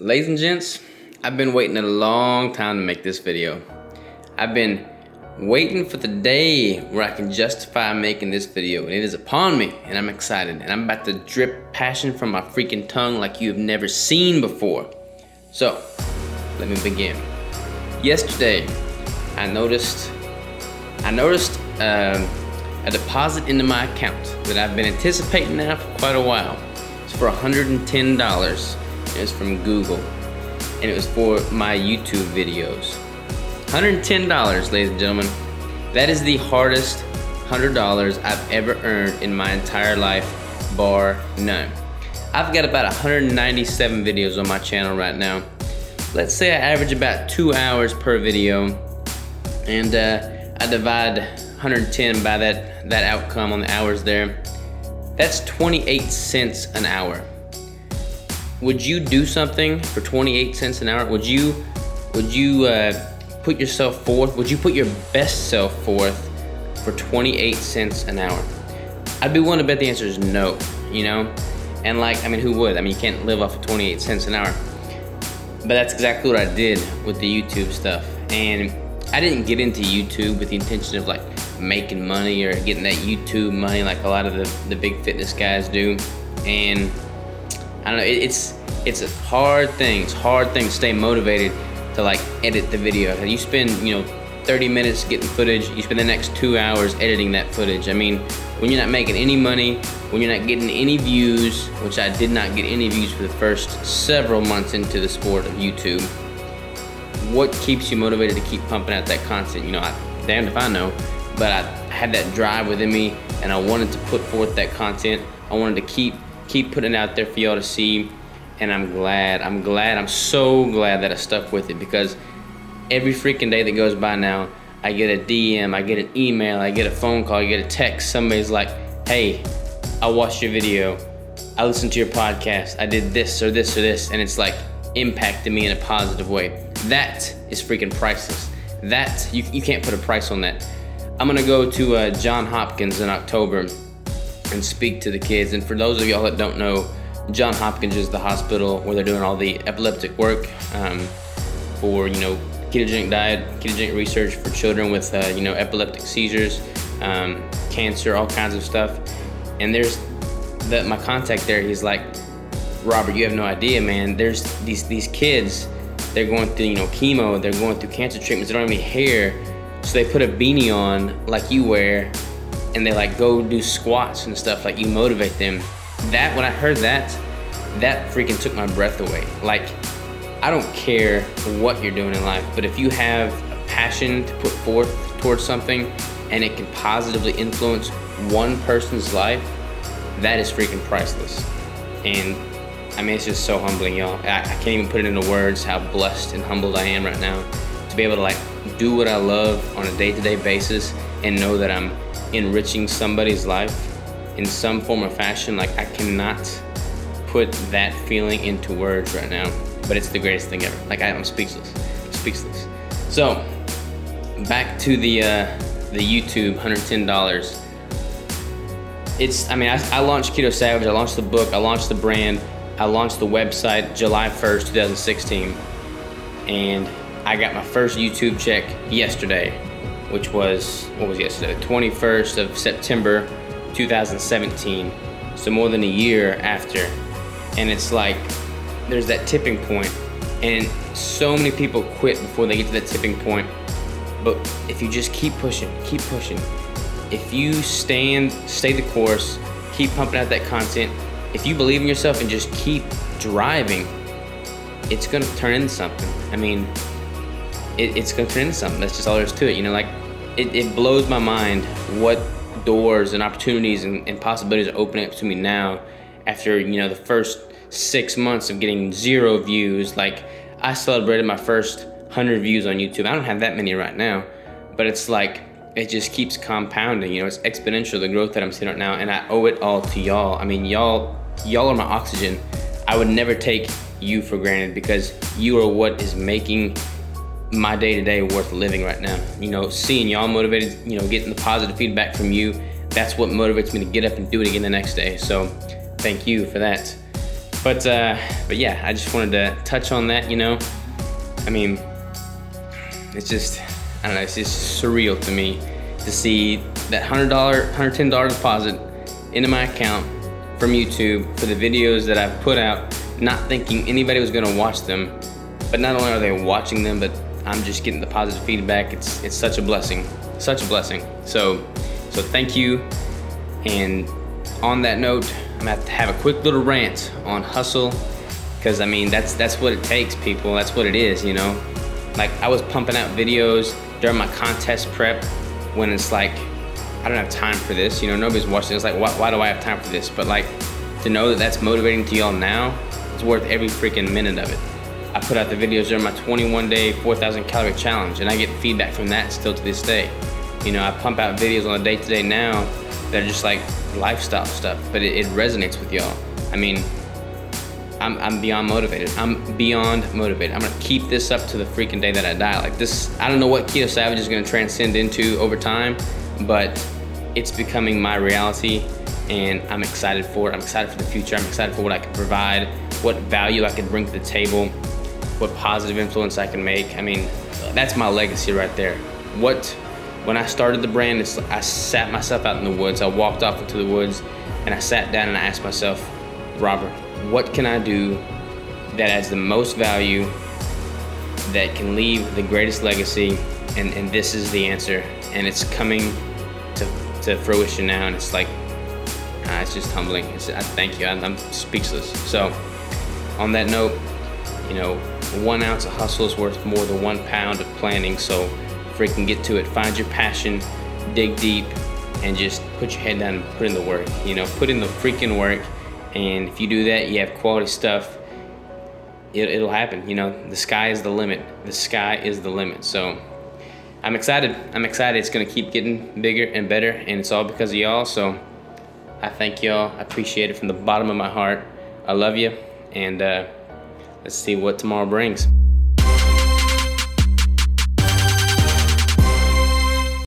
Ladies and gents, I've been waiting a long time to make this video. I've been waiting for the day where I can justify making this video, and it is upon me, and I'm excited, and I'm about to drip passion from my freaking tongue like you have never seen before. So, let me begin. Yesterday, I noticed, I noticed um, a deposit into my account that I've been anticipating now for quite a while. It's for $110. It was from Google, and it was for my YouTube videos. $110, ladies and gentlemen. That is the hardest $100 I've ever earned in my entire life, bar none. I've got about 197 videos on my channel right now. Let's say I average about two hours per video, and uh, I divide 110 by that, that outcome on the hours there. That's 28 cents an hour would you do something for 28 cents an hour? Would you would you uh, put yourself forth? Would you put your best self forth for 28 cents an hour? I'd be willing to bet the answer is no. You know, and like I mean, who would? I mean, you can't live off of 28 cents an hour. But that's exactly what I did with the YouTube stuff, and I didn't get into YouTube with the intention of like making money or getting that YouTube money like a lot of the, the big fitness guys do. And I don't know. It, it's it's a hard thing. It's hard thing to stay motivated to like edit the video. You spend you know 30 minutes getting footage. You spend the next two hours editing that footage. I mean, when you're not making any money, when you're not getting any views, which I did not get any views for the first several months into the sport of YouTube. What keeps you motivated to keep pumping out that content? You know, I, damned if I know, but I had that drive within me, and I wanted to put forth that content. I wanted to keep keep putting out there for y'all to see. And I'm glad, I'm glad, I'm so glad that I stuck with it because every freaking day that goes by now, I get a DM, I get an email, I get a phone call, I get a text. Somebody's like, hey, I watched your video. I listened to your podcast. I did this or this or this. And it's like impacted me in a positive way. That is freaking priceless. That, you, you can't put a price on that. I'm gonna go to uh, John Hopkins in October and speak to the kids. And for those of y'all that don't know, John Hopkins is the hospital where they're doing all the epileptic work um, for you know ketogenic diet, ketogenic research for children with uh, you know epileptic seizures, um, cancer, all kinds of stuff. And there's that my contact there. He's like, Robert, you have no idea, man. There's these these kids. They're going through you know chemo. They're going through cancer treatments. They don't have any hair, so they put a beanie on like you wear and they like go do squats and stuff like you motivate them. That when i heard that that freaking took my breath away. Like i don't care what you're doing in life but if you have a passion to put forth towards something and it can positively influence one person's life that is freaking priceless. And i mean it's just so humbling y'all. I, I can't even put it into words how blessed and humbled i am right now to be able to like do what i love on a day-to-day basis and know that i'm enriching somebody's life in some form or fashion, like I cannot put that feeling into words right now. But it's the greatest thing ever. Like I, am speechless, speechless. So back to the uh, the YouTube, $110. It's I mean I, I launched Keto Savage, I launched the book, I launched the brand, I launched the website July 1st, 2016, and I got my first YouTube check yesterday which was what was yesterday, the 21st of September, 2017. So more than a year after, and it's like there's that tipping point, and so many people quit before they get to that tipping point. But if you just keep pushing, keep pushing, if you stand, stay the course, keep pumping out that content, if you believe in yourself and just keep driving, it's gonna turn into something. I mean, it, it's gonna turn into something. That's just all there is to it. You know, like it, it blows my mind what doors and opportunities and, and possibilities are opening up to me now after you know the first six months of getting zero views. Like I celebrated my first hundred views on YouTube. I don't have that many right now, but it's like it just keeps compounding. You know, it's exponential the growth that I'm seeing right now, and I owe it all to y'all. I mean, y'all, y'all are my oxygen. I would never take you for granted because you are what is making my day to day worth living right now. You know, seeing y'all motivated, you know, getting the positive feedback from you, that's what motivates me to get up and do it again the next day. So thank you for that. But uh, but yeah, I just wanted to touch on that. You know, I mean, it's just I don't know. It's just surreal to me to see that hundred dollar, hundred ten dollar deposit into my account from YouTube for the videos that I've put out, not thinking anybody was gonna watch them. But not only are they watching them, but I'm just getting the positive feedback. It's it's such a blessing, such a blessing. So so thank you. And on that note, I'm gonna have to have a quick little rant on hustle, because I mean that's that's what it takes, people. That's what it is, you know. Like I was pumping out videos during my contest prep when it's like I don't have time for this. You know, nobody's watching. It's like why, why do I have time for this? But like to know that that's motivating to y'all now, it's worth every freaking minute of it. I put out the videos during my 21 day 4,000 calorie challenge, and I get feedback from that still to this day. You know, I pump out videos on a day to day now that are just like lifestyle stuff, but it, it resonates with y'all. I mean, I'm, I'm beyond motivated. I'm beyond motivated. I'm gonna keep this up to the freaking day that I die. Like this, I don't know what Keto Savage is gonna transcend into over time, but it's becoming my reality and I'm excited for it. I'm excited for the future. I'm excited for what I can provide, what value I can bring to the table, what positive influence I can make. I mean, that's my legacy right there. What, when I started the brand, I sat myself out in the woods. I walked off into the woods and I sat down and I asked myself, Robert, what can I do that adds the most value, that can leave the greatest legacy? And, and this is the answer. And it's coming to, to fruition now. And it's like, ah, it's just humbling. It's, I thank you. I'm, I'm speechless. So, on that note, you know, one ounce of hustle is worth more than one pound of planning. So, freaking get to it. Find your passion, dig deep, and just put your head down and put in the work. You know, put in the freaking work and if you do that, you have quality stuff. It, it'll happen. You know, the sky is the limit. The sky is the limit. So I'm excited. I'm excited. It's gonna keep getting bigger and better, and it's all because of y'all. So I thank y'all. I appreciate it from the bottom of my heart. I love you, and uh, let's see what tomorrow brings.